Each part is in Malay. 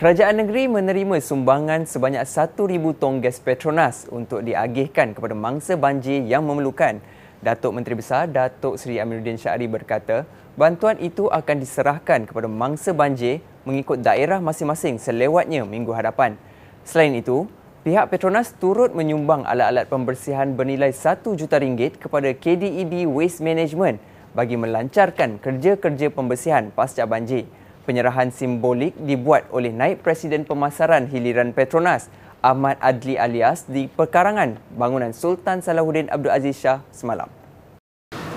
Kerajaan negeri menerima sumbangan sebanyak 1,000 tong gas Petronas untuk diagihkan kepada mangsa banjir yang memerlukan. Datuk Menteri Besar Datuk Seri Amiruddin Syari berkata, bantuan itu akan diserahkan kepada mangsa banjir mengikut daerah masing-masing selewatnya minggu hadapan. Selain itu, pihak Petronas turut menyumbang alat-alat pembersihan bernilai 1 juta ringgit kepada KDEB Waste Management bagi melancarkan kerja-kerja pembersihan pasca banjir penyerahan simbolik dibuat oleh Naib Presiden Pemasaran Hiliran Petronas Ahmad Adli alias di perkarangan bangunan Sultan Salahuddin Abdul Aziz Shah semalam.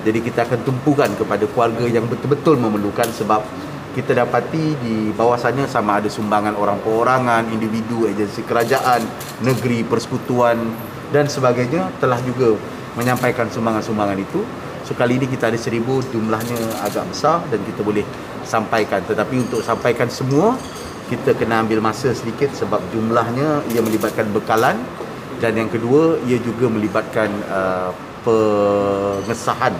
Jadi kita akan tumpukan kepada keluarga yang betul-betul memerlukan sebab kita dapati di bawah sana sama ada sumbangan orang perorangan, individu, agensi kerajaan, negeri, persekutuan dan sebagainya telah juga menyampaikan sumbangan-sumbangan itu. So kali ini kita ada seribu jumlahnya agak besar dan kita boleh sampaikan tetapi untuk sampaikan semua kita kena ambil masa sedikit sebab jumlahnya ia melibatkan bekalan dan yang kedua ia juga melibatkan uh, pengesahan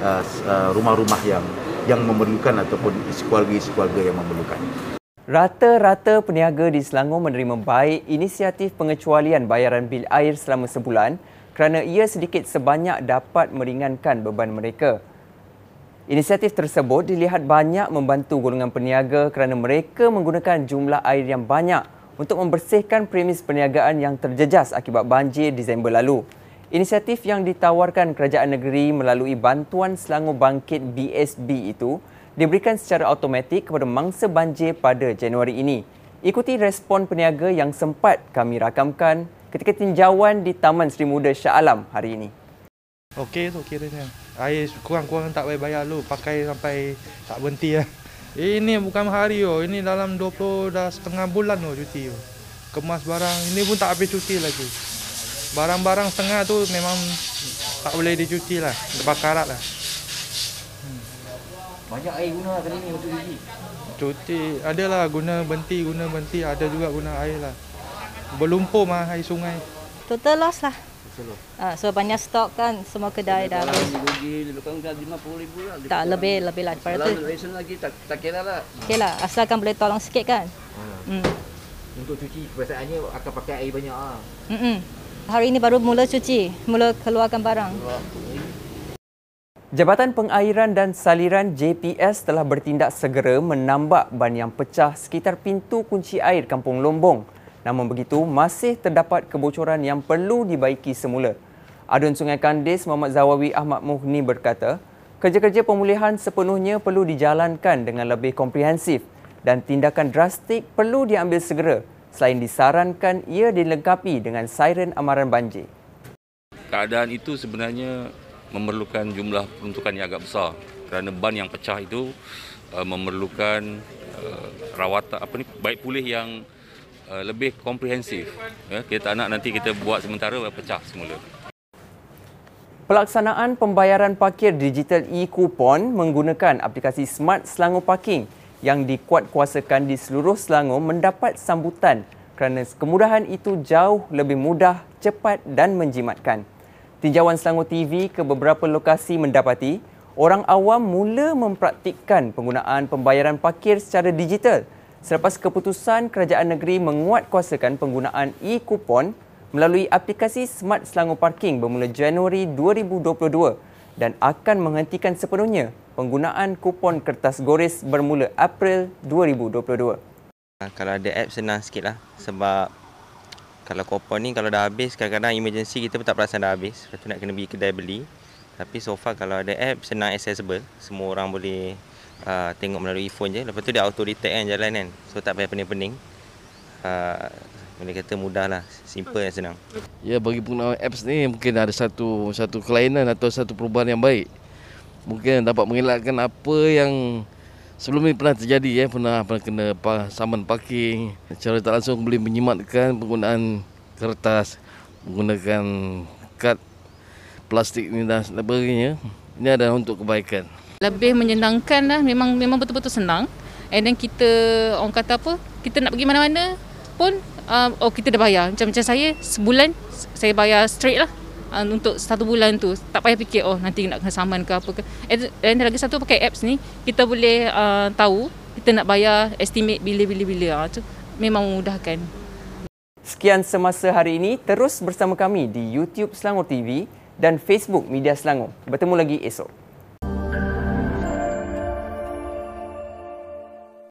uh, uh, rumah-rumah yang yang memerlukan ataupun isi keluarga-isi keluarga yang memerlukan. Rata-rata peniaga di Selangor menerima baik inisiatif pengecualian bayaran bil air selama sebulan kerana ia sedikit sebanyak dapat meringankan beban mereka. Inisiatif tersebut dilihat banyak membantu golongan peniaga kerana mereka menggunakan jumlah air yang banyak untuk membersihkan premis perniagaan yang terjejas akibat banjir Disember lalu. Inisiatif yang ditawarkan kerajaan negeri melalui bantuan Selangor Bangkit BSB itu diberikan secara automatik kepada mangsa banjir pada Januari ini. Ikuti respon peniaga yang sempat kami rakamkan ketika tinjauan di Taman Seri Muda Shah Alam hari ini. Okey tu kiranya air kurang-kurang tak payah bayar lu pakai sampai tak berhenti lah. Ini bukan hari oh, ini dalam 20 dah setengah bulan oh cuti oh. Kemas barang, ini pun tak habis cuti lagi. Barang-barang setengah tu memang tak boleh dicuci lah, terbakarat lah. Hmm. Banyak air guna kali ni untuk cuci? Cuti, adalah guna benti, guna benti, ada juga guna air lah. Berlumpur mah air sungai. Total loss lah. Uh, so banyak stok kan semua kedai dah habis. Rugi lebih kurang dah 50 ribu lah. Tak lebih lebih lah daripada tu. Kalau lagi tak, tak kira lah. Okey lah asalkan boleh tolong sikit kan. Ha. Hmm. Untuk cuci perasaannya akan pakai air banyak ah. Hmm. Hari ini baru mula cuci, mula keluarkan barang. Jabatan Pengairan dan Saliran JPS telah bertindak segera menambak ban yang pecah sekitar pintu kunci air Kampung Lombong Namun begitu, masih terdapat kebocoran yang perlu dibaiki semula. Adun Sungai Kandis Muhammad Zawawi Ahmad Muhni berkata, kerja-kerja pemulihan sepenuhnya perlu dijalankan dengan lebih komprehensif dan tindakan drastik perlu diambil segera selain disarankan ia dilengkapi dengan siren amaran banjir. Keadaan itu sebenarnya memerlukan jumlah peruntukan yang agak besar kerana ban yang pecah itu uh, memerlukan uh, rawatan apa ni baik pulih yang Uh, lebih komprehensif. Ya, kita tak nak nanti kita buat sementara pecah semula. Pelaksanaan pembayaran parkir digital e-coupon menggunakan aplikasi Smart Selangor Parking yang dikuatkuasakan di seluruh Selangor mendapat sambutan kerana kemudahan itu jauh lebih mudah, cepat dan menjimatkan. Tinjauan Selangor TV ke beberapa lokasi mendapati orang awam mula mempraktikkan penggunaan pembayaran parkir secara digital selepas keputusan kerajaan negeri menguatkuasakan penggunaan e-kupon melalui aplikasi Smart Selangor Parking bermula Januari 2022 dan akan menghentikan sepenuhnya penggunaan kupon kertas goris bermula April 2022. Kalau ada app senang sikit lah sebab kalau kupon ni kalau dah habis kadang-kadang emergency kita pun tak perasan dah habis. Lepas tu nak kena pergi kedai beli. Tapi so far kalau ada app senang accessible. Semua orang boleh uh, tengok melalui phone je. Lepas tu dia auto detect kan jalan kan. So tak payah pening-pening. Uh, kata mudah lah simple dan senang. Ya bagi pengguna apps ni mungkin ada satu satu kelainan atau satu perubahan yang baik. Mungkin dapat mengelakkan apa yang sebelum ini pernah terjadi ya. Pernah pernah kena saman parking. Secara tak langsung boleh menyimatkan penggunaan kertas menggunakan kad plastik ni dan sebagainya. Ini adalah untuk kebaikan lebih menyenangkan lah. Memang memang betul-betul senang. And then kita orang kata apa kita nak pergi mana-mana pun uh, oh kita dah bayar. Macam macam saya sebulan saya bayar straight lah. Uh, untuk satu bulan tu tak payah fikir oh nanti nak kena saman ke apa ke. And, and lagi satu pakai apps ni kita boleh uh, tahu kita nak bayar estimate bila-bila-bila. Uh, tu memang memudahkan. Sekian semasa hari ini, terus bersama kami di YouTube Selangor TV dan Facebook Media Selangor. Bertemu lagi esok.